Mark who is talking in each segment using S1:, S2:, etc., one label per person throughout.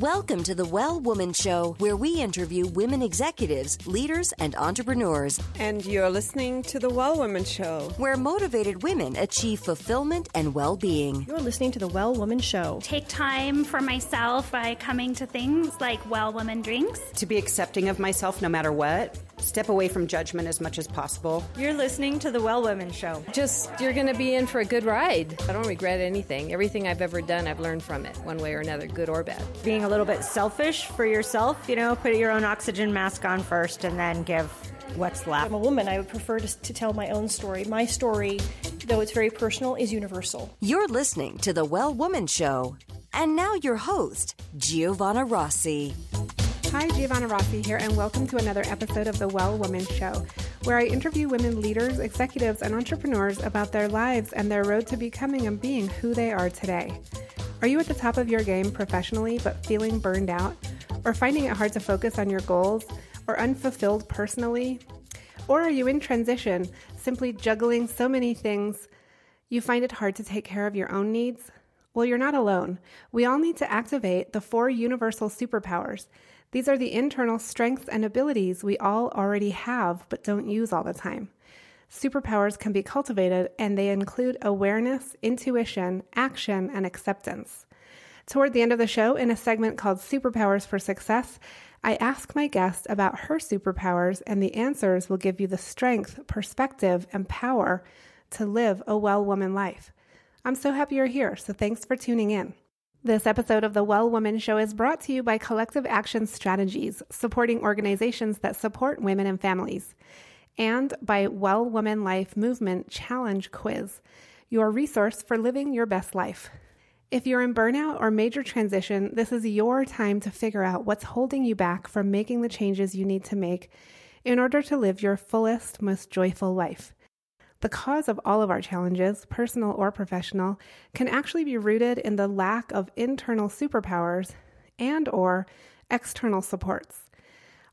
S1: Welcome to the Well Woman Show, where we interview women executives, leaders, and entrepreneurs.
S2: And you're listening to the Well Woman Show,
S1: where motivated women achieve fulfillment and well being.
S3: You're listening to the Well Woman Show.
S4: Take time for myself by coming to things like Well Woman Drinks.
S5: To be accepting of myself no matter what. Step away from judgment as much as possible.
S6: You're listening to the Well Woman Show.
S7: Just, you're going to be in for a good ride. I don't regret anything. Everything I've ever done, I've learned from it, one way or another, good or bad.
S6: Being a little bit selfish for yourself, you know, put your own oxygen mask on first and then give what's left.
S3: I'm a woman. I would prefer to, to tell my own story. My story, though it's very personal, is universal.
S1: You're listening to The Well Woman Show. And now your host, Giovanna Rossi.
S8: Hi, Giovanna Rossi here, and welcome to another episode of The Well Woman Show, where I interview women leaders, executives, and entrepreneurs about their lives and their road to becoming and being who they are today. Are you at the top of your game professionally but feeling burned out? Or finding it hard to focus on your goals? Or unfulfilled personally? Or are you in transition, simply juggling so many things you find it hard to take care of your own needs? Well, you're not alone. We all need to activate the four universal superpowers. These are the internal strengths and abilities we all already have but don't use all the time. Superpowers can be cultivated and they include awareness, intuition, action, and acceptance. Toward the end of the show, in a segment called Superpowers for Success, I ask my guest about her superpowers, and the answers will give you the strength, perspective, and power to live a well woman life. I'm so happy you're here, so thanks for tuning in. This episode of the Well Woman Show is brought to you by Collective Action Strategies, supporting organizations that support women and families, and by Well Woman Life Movement Challenge Quiz, your resource for living your best life. If you're in burnout or major transition, this is your time to figure out what's holding you back from making the changes you need to make in order to live your fullest, most joyful life. The cause of all of our challenges, personal or professional, can actually be rooted in the lack of internal superpowers and or external supports.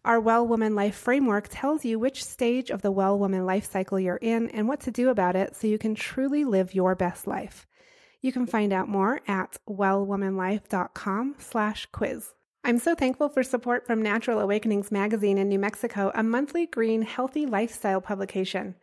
S8: Our Well Woman Life framework tells you which stage of the Well Woman life cycle you're in and what to do about it so you can truly live your best life. You can find out more at wellwomanlife.com slash quiz. I'm so thankful for support from Natural Awakenings Magazine in New Mexico, a monthly green, healthy lifestyle publication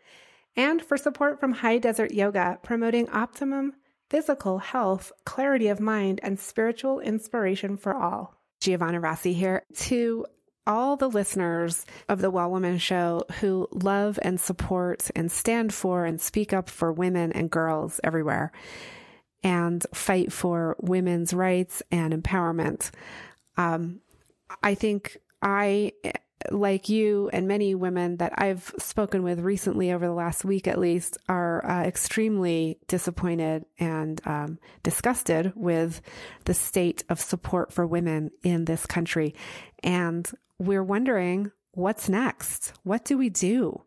S8: and for support from High Desert Yoga, promoting optimum physical health, clarity of mind, and spiritual inspiration for all. Giovanna Rossi here. To all the listeners of the Well Woman Show who love and support and stand for and speak up for women and girls everywhere and fight for women's rights and empowerment. Um, I think I like you and many women that I've spoken with recently over the last week at least are uh, extremely disappointed and um, disgusted with the state of support for women in this country. And we're wondering what's next? What do we do?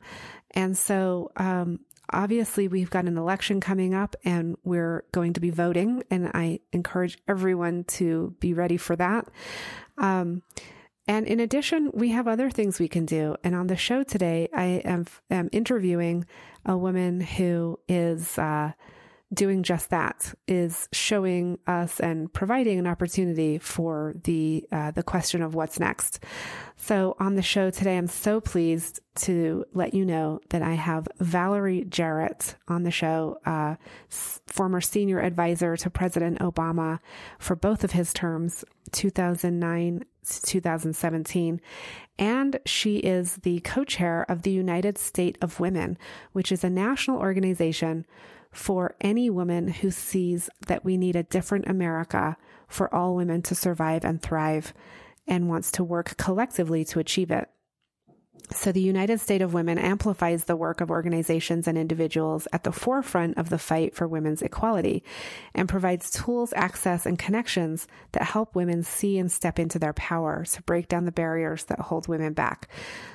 S8: And so, um, obviously we've got an election coming up and we're going to be voting and I encourage everyone to be ready for that. Um, and in addition, we have other things we can do. And on the show today, I am, am interviewing a woman who is, uh, doing just that is showing us and providing an opportunity for the uh, the question of what's next. So on the show today, I'm so pleased to let you know that I have Valerie Jarrett on the show, uh, former senior advisor to President Obama for both of his terms, 2009 to 2017. And she is the co-chair of the United State of Women, which is a national organization for any woman who sees that we need a different America for all women to survive and thrive and wants to work collectively to achieve it. So the United State of Women amplifies the work of organizations and individuals at the forefront of the fight for women's equality and provides tools, access, and connections that help women see and step into their power to break down the barriers that hold women back.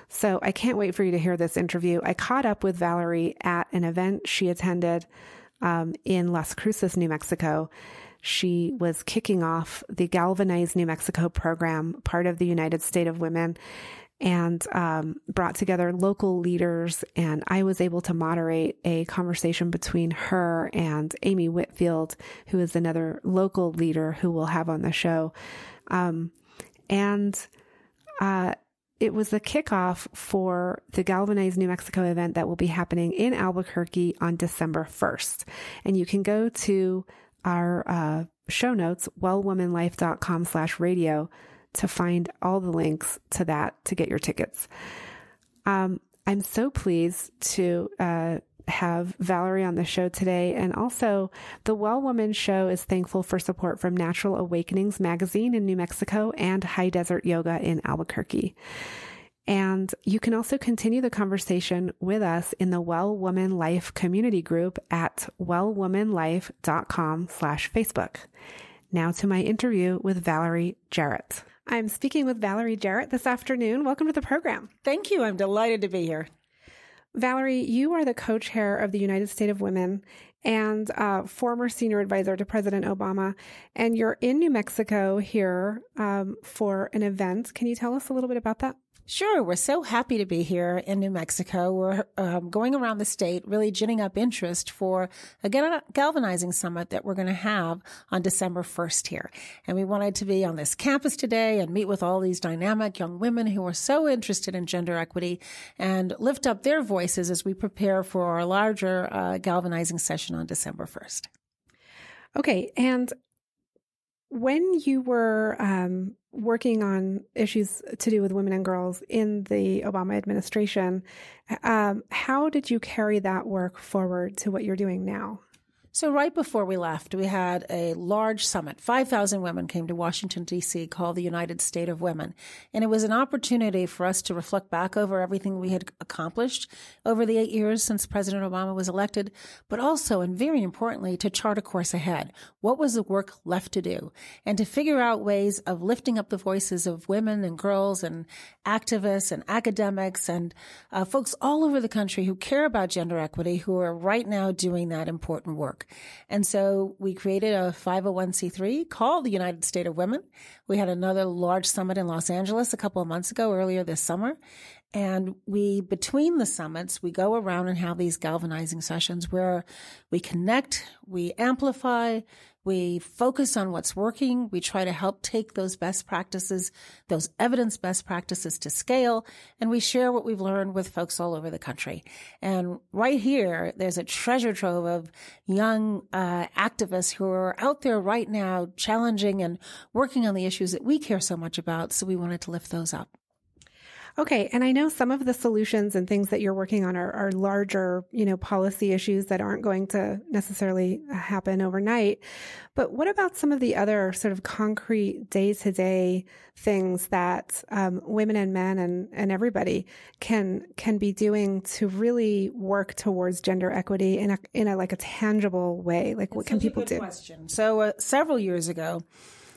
S8: So I can't wait for you to hear this interview. I caught up with Valerie at an event she attended um, in Las Cruces, New Mexico. She was kicking off the Galvanize New Mexico program, part of the United State of Women and um, brought together local leaders. And I was able to moderate a conversation between her and Amy Whitfield, who is another local leader who we'll have on the show. Um, and uh, it was the kickoff for the Galvanize New Mexico event that will be happening in Albuquerque on December 1st. And you can go to our uh, show notes, wellwomanlife.com slash radio to find all the links to that to get your tickets. Um, I'm so pleased to uh, have Valerie on the show today. And also, the Well Woman Show is thankful for support from Natural Awakenings magazine in New Mexico and High Desert Yoga in Albuquerque. And you can also continue the conversation with us in the Well Woman Life community group at wellwomanlife.com slash Facebook. Now to my interview with Valerie Jarrett. I'm speaking with Valerie Jarrett this afternoon. Welcome to the program.
S9: Thank you. I'm delighted to be here.
S8: Valerie, you are the co chair of the United States of Women and uh, former senior advisor to President Obama. And you're in New Mexico here um, for an event. Can you tell us a little bit about that?
S9: Sure. We're so happy to be here in New Mexico. We're um, going around the state, really ginning up interest for a galvanizing summit that we're going to have on December 1st here. And we wanted to be on this campus today and meet with all these dynamic young women who are so interested in gender equity and lift up their voices as we prepare for our larger uh, galvanizing session on December 1st.
S8: Okay. And when you were um, working on issues to do with women and girls in the Obama administration, um, how did you carry that work forward to what you're doing now?
S9: So right before we left, we had a large summit. 5,000 women came to Washington, D.C. called the United State of Women. And it was an opportunity for us to reflect back over everything we had accomplished over the eight years since President Obama was elected, but also, and very importantly, to chart a course ahead. What was the work left to do? And to figure out ways of lifting up the voices of women and girls and activists and academics and uh, folks all over the country who care about gender equity, who are right now doing that important work. And so we created a 501c3 called the United State of Women. We had another large summit in Los Angeles a couple of months ago, earlier this summer. And we, between the summits, we go around and have these galvanizing sessions where we connect, we amplify, we focus on what's working. We try to help take those best practices, those evidence best practices to scale, and we share what we've learned with folks all over the country. And right here, there's a treasure trove of young uh, activists who are out there right now challenging and working on the issues that we care so much about. So we wanted to lift those up.
S8: Okay. And I know some of the solutions and things that you're working on are, are larger, you know, policy issues that aren't going to necessarily happen overnight. But what about some of the other sort of concrete day to day things that um, women and men and, and everybody can can be doing to really work towards gender equity in a in a like a tangible way? Like, what can people do?
S9: Question. So, uh, several years ago,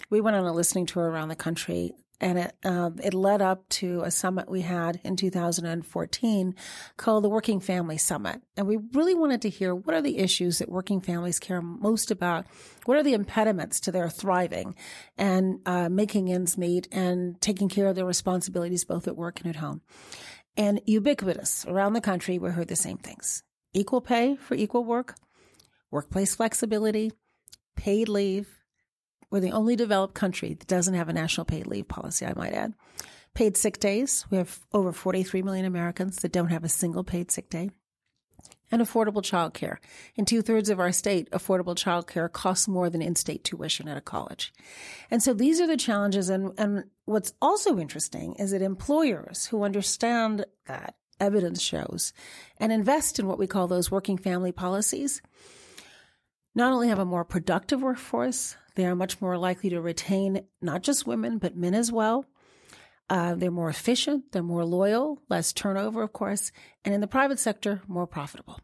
S9: we went on a listening tour around the country and it um, it led up to a summit we had in 2014 called the Working Family Summit, and we really wanted to hear what are the issues that working families care most about, what are the impediments to their thriving, and uh, making ends meet and taking care of their responsibilities both at work and at home. And ubiquitous around the country, we heard the same things: equal pay for equal work, workplace flexibility, paid leave we're the only developed country that doesn't have a national paid leave policy, I might add. Paid sick days. We have over 43 million Americans that don't have a single paid sick day. And affordable childcare. In two thirds of our state, affordable childcare costs more than in-state tuition at a college. And so these are the challenges. And, and what's also interesting is that employers who understand that evidence shows and invest in what we call those working family policies not only have a more productive workforce, they are much more likely to retain not just women, but men as well. Uh, they're more efficient, they're more loyal, less turnover, of course, and in the private sector, more profitable.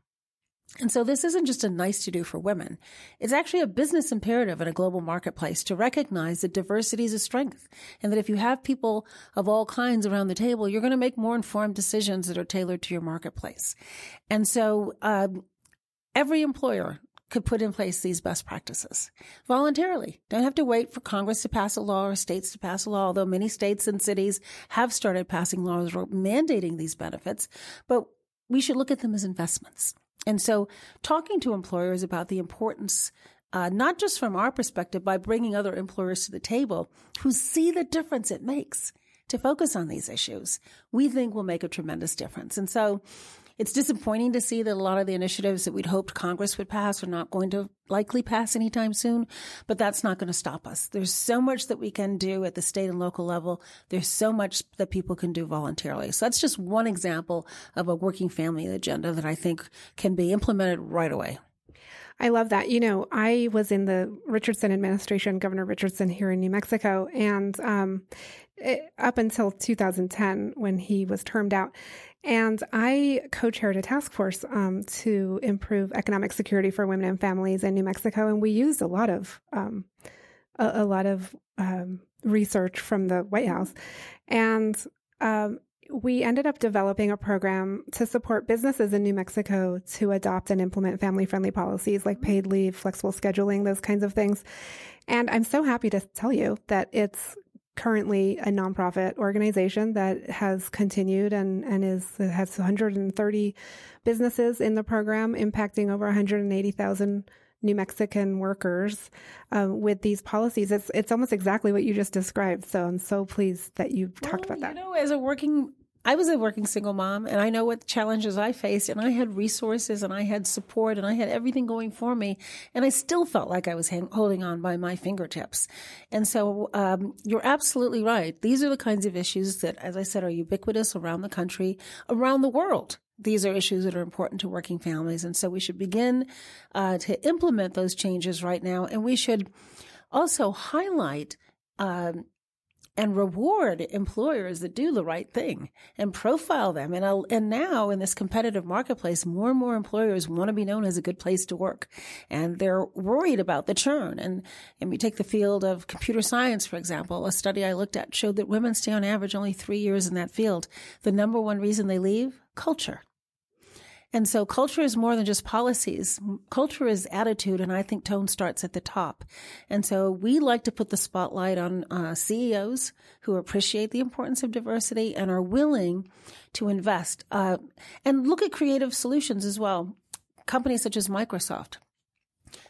S9: And so this isn't just a nice to do for women. It's actually a business imperative in a global marketplace to recognize that diversity is a strength and that if you have people of all kinds around the table, you're going to make more informed decisions that are tailored to your marketplace. And so, uh, every employer could put in place these best practices voluntarily. Don't have to wait for Congress to pass a law or states to pass a law, although many states and cities have started passing laws mandating these benefits. But we should look at them as investments. And so talking to employers about the importance uh, not just from our perspective, by bringing other employers to the table who see the difference it makes to focus on these issues, we think will make a tremendous difference. And so it's disappointing to see that a lot of the initiatives that we'd hoped Congress would pass are not going to likely pass anytime soon, but that's not going to stop us. There's so much that we can do at the state and local level. There's so much that people can do voluntarily. So that's just one example of a working family agenda that I think can be implemented right away.
S8: I love that. You know, I was in the Richardson administration, Governor Richardson here in New Mexico, and um, it, up until 2010 when he was termed out. And I co chaired a task force um, to improve economic security for women and families in New Mexico. And we used a lot of, um, a, a, lot of um, research from the White House. And um, we ended up developing a program to support businesses in New Mexico to adopt and implement family friendly policies like paid leave, flexible scheduling, those kinds of things. And I'm so happy to tell you that it's currently a nonprofit organization that has continued and, and is has 130 businesses in the program, impacting over 180,000 New Mexican workers um, with these policies. It's it's almost exactly what you just described. So I'm so pleased that you talked about that.
S9: You know, as a working I was a working single mom and I know what challenges I faced and I had resources and I had support and I had everything going for me and I still felt like I was hang- holding on by my fingertips. And so, um, you're absolutely right. These are the kinds of issues that, as I said, are ubiquitous around the country, around the world. These are issues that are important to working families. And so we should begin, uh, to implement those changes right now. And we should also highlight, um, and reward employers that do the right thing and profile them. And, uh, and now in this competitive marketplace, more and more employers want to be known as a good place to work. And they're worried about the churn. And, and we take the field of computer science, for example. A study I looked at showed that women stay on average only three years in that field. The number one reason they leave? Culture. And so culture is more than just policies. Culture is attitude, and I think tone starts at the top. And so we like to put the spotlight on uh, CEOs who appreciate the importance of diversity and are willing to invest uh, and look at creative solutions as well. Companies such as Microsoft.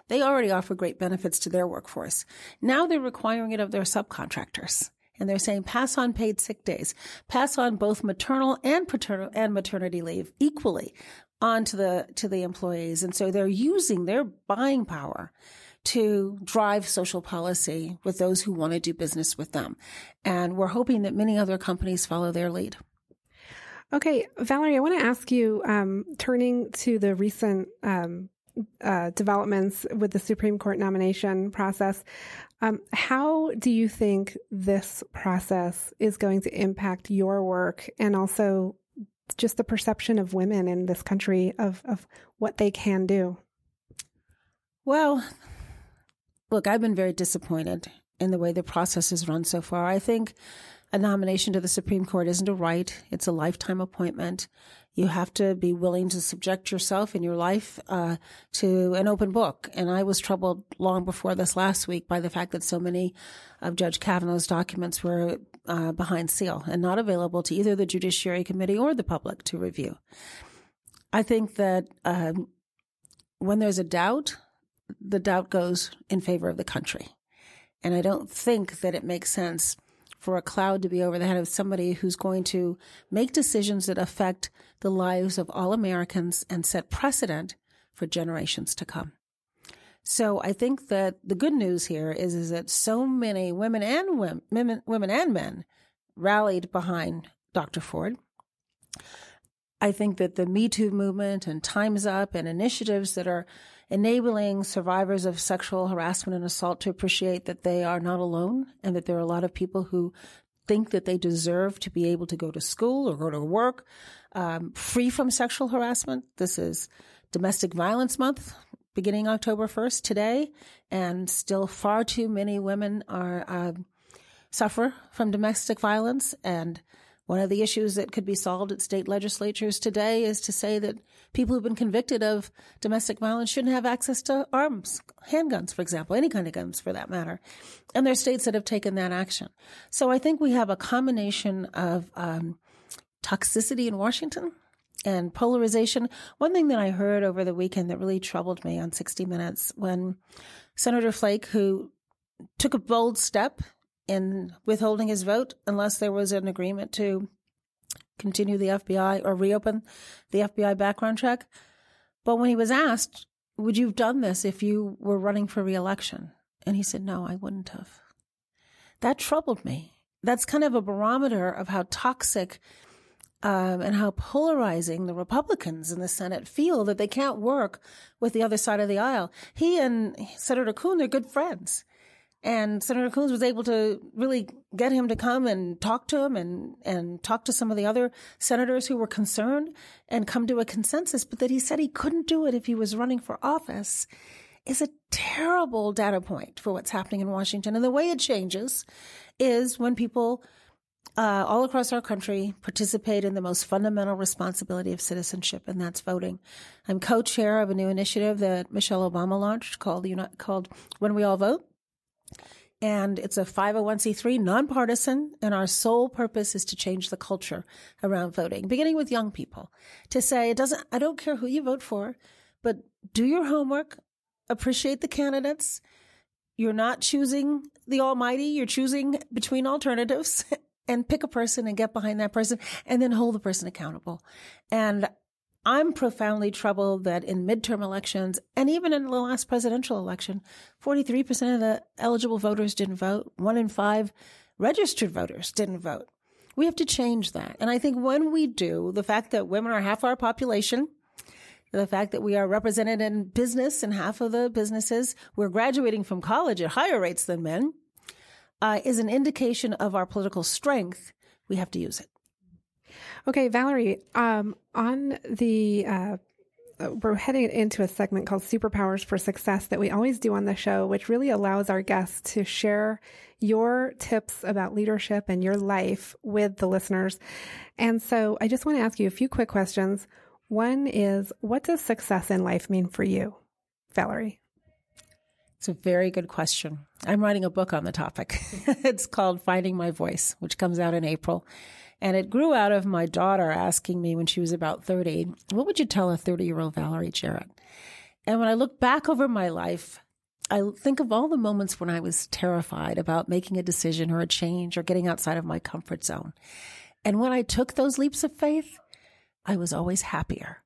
S9: They already offer great benefits to their workforce. Now they're requiring it of their subcontractors and they're saying pass on paid sick days, pass on both maternal and paternal and maternity leave equally on to the to the employees. And so they're using their buying power to drive social policy with those who want to do business with them. And we're hoping that many other companies follow their lead.
S8: Okay valerie i want to ask you um, turning to the recent um, uh, developments with the supreme court nomination process um, how do you think this process is going to impact your work and also just the perception of women in this country of, of what they can do?
S9: Well, look, I've been very disappointed in the way the process has run so far. I think a nomination to the Supreme Court isn't a right, it's a lifetime appointment. You have to be willing to subject yourself and your life uh, to an open book. And I was troubled long before this last week by the fact that so many of Judge Kavanaugh's documents were uh, behind seal and not available to either the Judiciary Committee or the public to review. I think that um, when there's a doubt, the doubt goes in favor of the country. And I don't think that it makes sense for a cloud to be over the head of somebody who's going to make decisions that affect the lives of all Americans and set precedent for generations to come. So I think that the good news here is, is that so many women and women, women and men rallied behind Dr. Ford. I think that the Me Too movement and Time's Up and initiatives that are enabling survivors of sexual harassment and assault to appreciate that they are not alone and that there are a lot of people who think that they deserve to be able to go to school or go to work um, free from sexual harassment. This is Domestic Violence Month beginning October 1st today, and still far too many women are uh, suffer from domestic violence. And one of the issues that could be solved at state legislatures today is to say that people who've been convicted of domestic violence shouldn't have access to arms, handguns, for example, any kind of guns for that matter. And there are states that have taken that action. So I think we have a combination of um, toxicity in Washington and polarization. One thing that I heard over the weekend that really troubled me on 60 Minutes when Senator Flake, who took a bold step in withholding his vote unless there was an agreement to continue the FBI or reopen the FBI background check. But when he was asked, would you have done this if you were running for reelection? And he said, no, I wouldn't have. That troubled me. That's kind of a barometer of how toxic um, and how polarizing the Republicans in the Senate feel that they can't work with the other side of the aisle. He and Senator Coons are good friends. And Senator Coons was able to really get him to come and talk to him and, and talk to some of the other senators who were concerned and come to a consensus. But that he said he couldn't do it if he was running for office is a terrible data point for what's happening in Washington. And the way it changes is when people uh, all across our country participate in the most fundamental responsibility of citizenship, and that's voting. I'm co-chair of a new initiative that Michelle Obama launched called called When We All Vote. And it's a 501c3, nonpartisan, and our sole purpose is to change the culture around voting, beginning with young people. To say it doesn't, I don't care who you vote for, but do your homework, appreciate the candidates. You're not choosing the almighty, you're choosing between alternatives and pick a person and get behind that person and then hold the person accountable. And I'm profoundly troubled that in midterm elections and even in the last presidential election, 43% of the eligible voters didn't vote. One in five registered voters didn't vote. We have to change that. And I think when we do, the fact that women are half our population, the fact that we are represented in business and half of the businesses, we're graduating from college at higher rates than men, uh, is an indication of our political strength. We have to use it.
S8: Okay, Valerie, um, on the, uh, we're heading into a segment called Superpowers for Success that we always do on the show, which really allows our guests to share your tips about leadership and your life with the listeners. And so I just want to ask you a few quick questions. One is, what does success in life mean for you, Valerie?
S9: It's a very good question. I'm writing a book on the topic. it's called Finding My Voice, which comes out in April. And it grew out of my daughter asking me when she was about 30, what would you tell a 30 year old Valerie Jarrett? And when I look back over my life, I think of all the moments when I was terrified about making a decision or a change or getting outside of my comfort zone. And when I took those leaps of faith, I was always happier.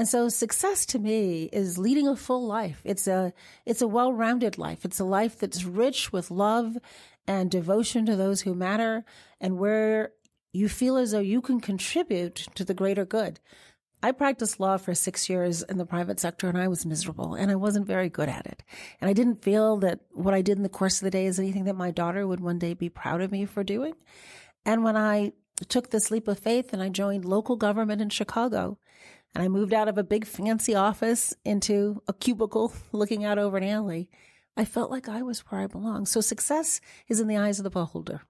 S9: And so success to me is leading a full life. It's a, it's a well-rounded life. It's a life that's rich with love and devotion to those who matter and where you feel as though you can contribute to the greater good. I practiced law for six years in the private sector and I was miserable and I wasn't very good at it. And I didn't feel that what I did in the course of the day is anything that my daughter would one day be proud of me for doing. And when I took this leap of faith and I joined local government in Chicago and I moved out of a big fancy office into a cubicle looking out over an alley, I felt like I was where I belong. So success is in the eyes of the beholder.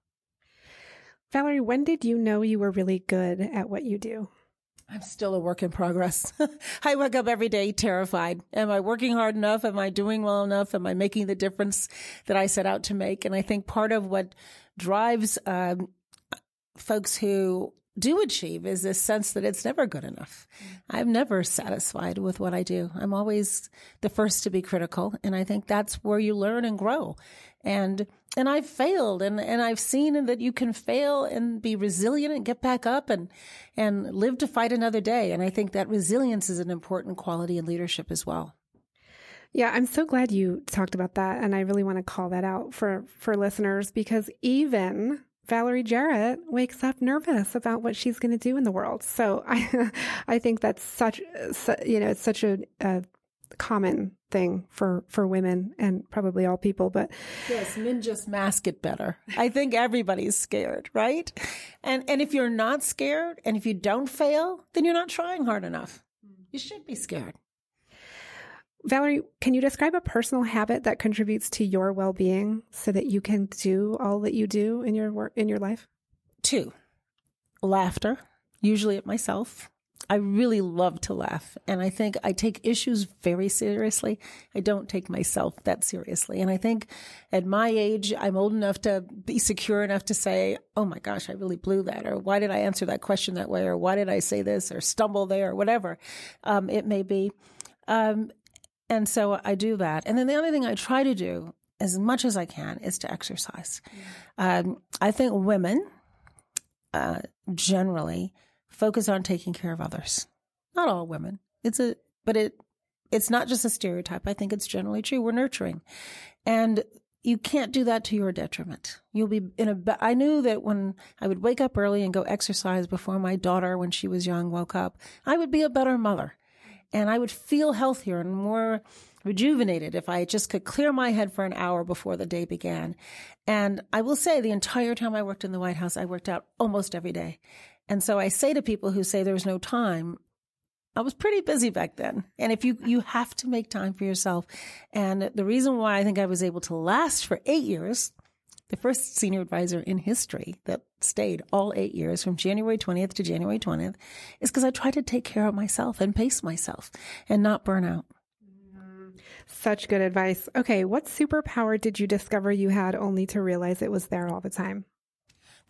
S8: Valerie, when did you know you were really good at what you do?
S9: I'm still a work in progress. I wake up every day terrified. Am I working hard enough? Am I doing well enough? Am I making the difference that I set out to make? And I think part of what drives um, folks who do achieve is this sense that it's never good enough. I'm never satisfied with what I do. I'm always the first to be critical. And I think that's where you learn and grow. And, and I've failed and, and I've seen that you can fail and be resilient and get back up and, and live to fight another day. And I think that resilience is an important quality in leadership as well.
S8: Yeah, I'm so glad you talked about that. And I really want to call that out for, for listeners because even Valerie Jarrett wakes up nervous about what she's going to do in the world. So I, I think that's such, you know, it's such a, a common thing for for women and probably all people but
S9: yes men just mask it better. I think everybody's scared right? And and if you're not scared and if you don't fail then you're not trying hard enough. You should be scared
S8: Valerie, can you describe a personal habit that contributes to your well-being so that you can do all that you do in your work in your life?
S9: Two. Laughter, usually at myself. I really love to laugh. And I think I take issues very seriously. I don't take myself that seriously. And I think at my age, I'm old enough to be secure enough to say, oh my gosh, I really blew that. Or why did I answer that question that way? Or why did I say this or stumble there or whatever um, it may be. Um, and so I do that. And then the other thing I try to do as much as I can is to exercise. Um, I think women uh, generally focus on taking care of others. Not all women. It's a, but it, it's not just a stereotype. I think it's generally true. We're nurturing. And you can't do that to your detriment. You'll be in a, I knew that when I would wake up early and go exercise before my daughter, when she was young, woke up, I would be a better mother and I would feel healthier and more rejuvenated if I just could clear my head for an hour before the day began. And I will say the entire time I worked in the White House, I worked out almost every day. And so I say to people who say there's no time, I was pretty busy back then. And if you, you have to make time for yourself. And the reason why I think I was able to last for eight years, the first senior advisor in history that stayed all eight years from January 20th to January 20th is because I tried to take care of myself and pace myself and not burn out.
S8: Such good advice. Okay. What superpower did you discover you had only to realize it was there all the time?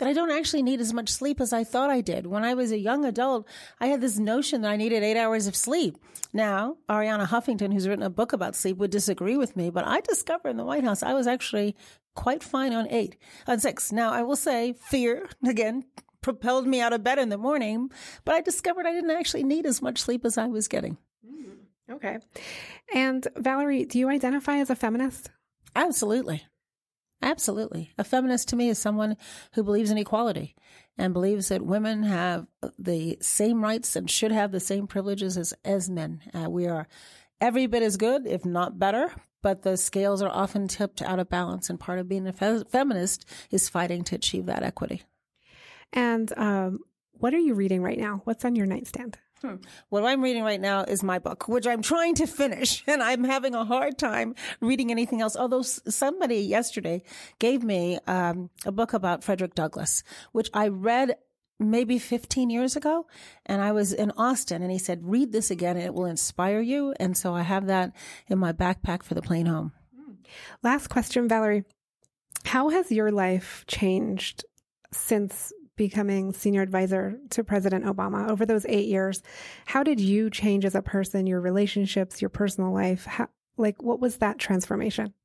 S9: That I don't actually need as much sleep as I thought I did. When I was a young adult, I had this notion that I needed eight hours of sleep. Now, Arianna Huffington, who's written a book about sleep, would disagree with me, but I discovered in the White House I was actually quite fine on eight, on six. Now, I will say fear, again, propelled me out of bed in the morning, but I discovered I didn't actually need as much sleep as I was getting.
S8: Mm, okay. And Valerie, do you identify as a feminist?
S9: Absolutely. Absolutely. A feminist to me is someone who believes in equality and believes that women have the same rights and should have the same privileges as, as men. Uh, we are every bit as good, if not better, but the scales are often tipped out of balance. And part of being a fe- feminist is fighting to achieve that equity.
S8: And um, what are you reading right now? What's on your nightstand?
S9: Hmm. What I'm reading right now is my book, which I'm trying to finish, and I'm having a hard time reading anything else. Although somebody yesterday gave me um, a book about Frederick Douglass, which I read maybe 15 years ago, and I was in Austin, and he said, "Read this again, and it will inspire you." And so I have that in my backpack for the plane home.
S8: Last question, Valerie: How has your life changed since becoming senior advisor to President Obama over those eight years, how did you change as a person, your relationships, your personal life? How, like, what was that transformation?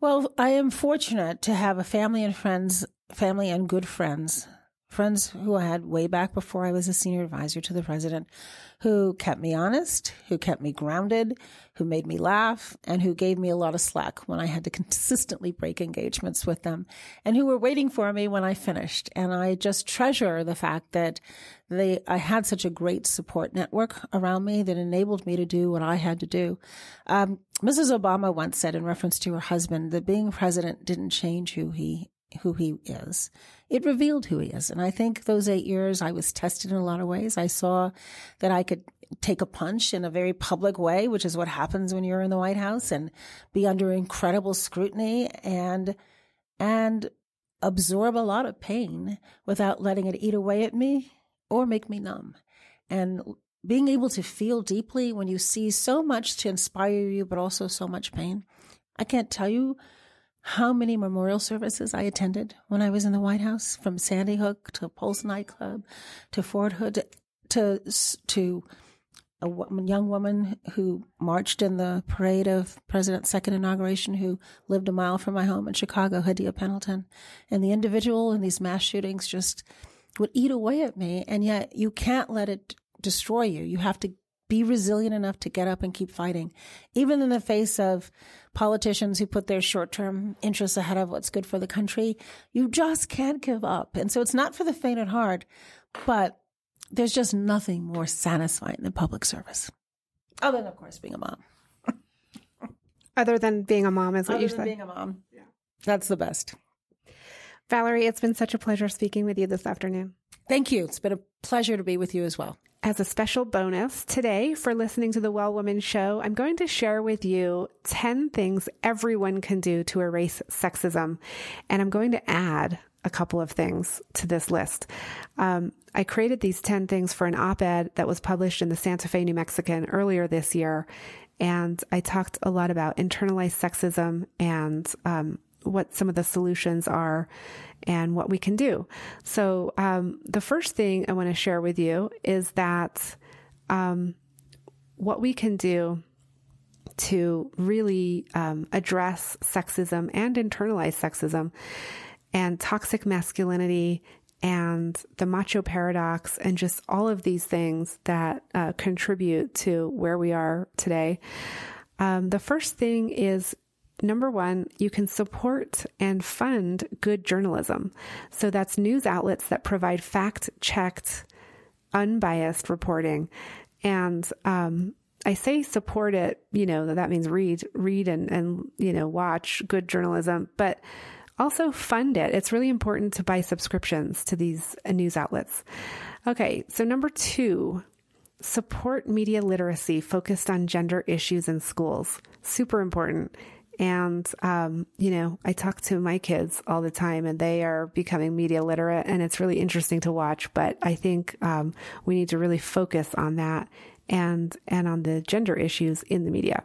S9: Well, I am fortunate to have a family and friends, family and good friends friends who I had way back before I was a senior advisor to the president who kept me honest, who kept me grounded, who made me laugh, and who gave me a lot of slack when I had to consistently break engagements with them, and who were waiting for me when I finished. And I just treasure the fact that they, I had such a great support network around me that enabled me to do what I had to do. Um, Mrs. Obama once said in reference to her husband that being president didn't change who he who he is. It revealed who he is. And I think those eight years I was tested in a lot of ways. I saw that I could take a punch in a very public way, which is what happens when you're in the White House and be under incredible scrutiny and, and absorb a lot of pain without letting it eat away at me or make me numb. And being able to feel deeply when you see so much to inspire you, but also so much pain. I can't tell you how many memorial services I attended when I was in the White House, from Sandy Hook to Pulse nightclub to Fort Hood to to a young woman who marched in the parade of President's second inauguration who lived a mile from my home in Chicago, Hadiya Pendleton. And the individual in these mass shootings just would eat away at me. And yet you can't let it destroy you. You have to be resilient enough to get up and keep fighting, even in the face of politicians who put their short term interests ahead of what's good for the country. You just can't give up. And so it's not for the faint at heart, but there's just nothing more satisfying than public service. Other than, of course, being a mom.
S8: Other than being a mom is what
S9: Other
S8: you
S9: than
S8: said.
S9: being a mom. Yeah. That's the best.
S8: Valerie, it's been such a pleasure speaking with you this afternoon.
S9: Thank you. It's been a pleasure to be with you as well.
S8: As a special bonus today for listening to the Well Woman Show, I'm going to share with you 10 things everyone can do to erase sexism. And I'm going to add a couple of things to this list. Um, I created these 10 things for an op ed that was published in the Santa Fe New Mexican earlier this year. And I talked a lot about internalized sexism and um, what some of the solutions are and what we can do. So, um, the first thing I want to share with you is that um, what we can do to really um, address sexism and internalized sexism and toxic masculinity and the macho paradox and just all of these things that uh, contribute to where we are today. Um, the first thing is number one, you can support and fund good journalism. So that's news outlets that provide fact checked, unbiased reporting. And um, I say support it, you know, that means read, read and, and, you know, watch good journalism, but also fund it. It's really important to buy subscriptions to these news outlets. Okay. So number two, support media literacy focused on gender issues in schools. Super important. And, um, you know, I talk to my kids all the time and they are becoming media literate and it's really interesting to watch. But I think, um, we need to really focus on that and, and on the gender issues in the media.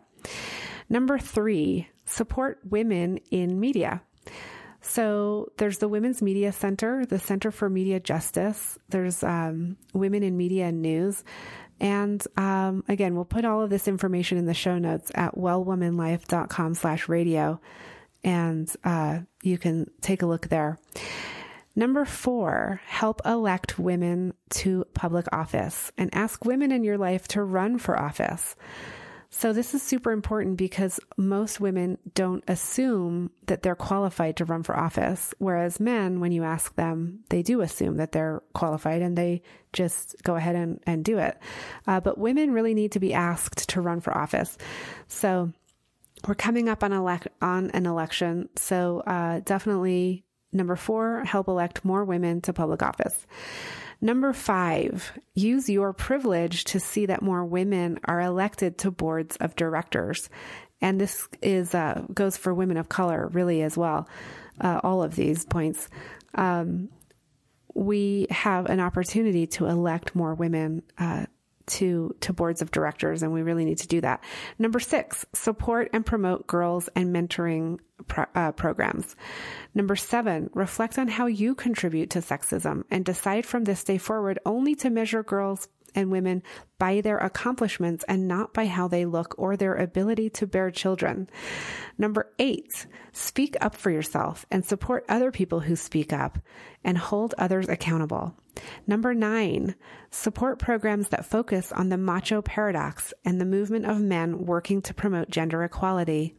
S8: Number three, support women in media. So there's the Women's Media Center, the Center for Media Justice. There's um, Women in Media and News. And um, again, we'll put all of this information in the show notes at wellwomanlife.com slash radio. And uh, you can take a look there. Number four, help elect women to public office and ask women in your life to run for office. So this is super important because most women don't assume that they're qualified to run for office. Whereas men, when you ask them, they do assume that they're qualified and they just go ahead and, and do it. Uh, but women really need to be asked to run for office. So we're coming up on, elect- on an election. So uh, definitely number four, help elect more women to public office. Number five, use your privilege to see that more women are elected to boards of directors. And this is, uh, goes for women of color really as well. Uh, all of these points. Um, we have an opportunity to elect more women, uh, to to boards of directors and we really need to do that number six support and promote girls and mentoring pro, uh, programs number seven reflect on how you contribute to sexism and decide from this day forward only to measure girls and women by their accomplishments and not by how they look or their ability to bear children. Number eight, speak up for yourself and support other people who speak up and hold others accountable. Number nine, support programs that focus on the macho paradox and the movement of men working to promote gender equality.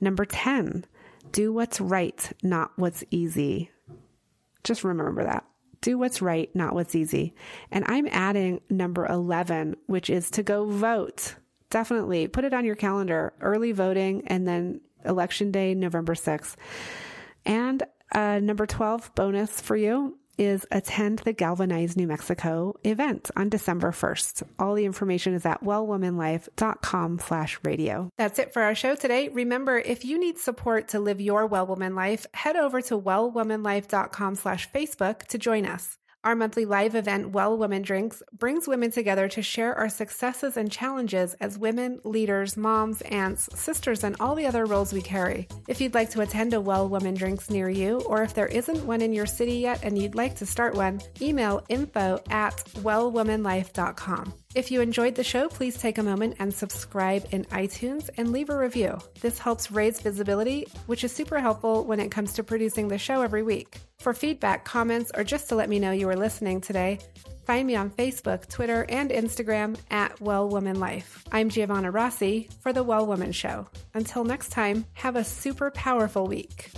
S8: Number 10, do what's right, not what's easy. Just remember that. Do what's right, not what's easy. And I'm adding number 11, which is to go vote. Definitely put it on your calendar. Early voting and then election day, November 6th. And uh, number 12 bonus for you is attend the Galvanize New Mexico event on December 1st. All the information is at wellwomanlife.com slash radio. That's it for our show today. Remember, if you need support to live your Well Woman life, head over to wellwomanlife.com slash Facebook to join us. Our monthly live event, Well Women Drinks, brings women together to share our successes and challenges as women, leaders, moms, aunts, sisters, and all the other roles we carry. If you'd like to attend a Well Women Drinks near you, or if there isn't one in your city yet and you'd like to start one, email info at wellwomanlife.com. If you enjoyed the show, please take a moment and subscribe in iTunes and leave a review. This helps raise visibility, which is super helpful when it comes to producing the show every week. For feedback, comments, or just to let me know you were listening today, find me on Facebook, Twitter, and Instagram at Well Woman Life. I'm Giovanna Rossi for The Well Woman Show. Until next time, have a super powerful week.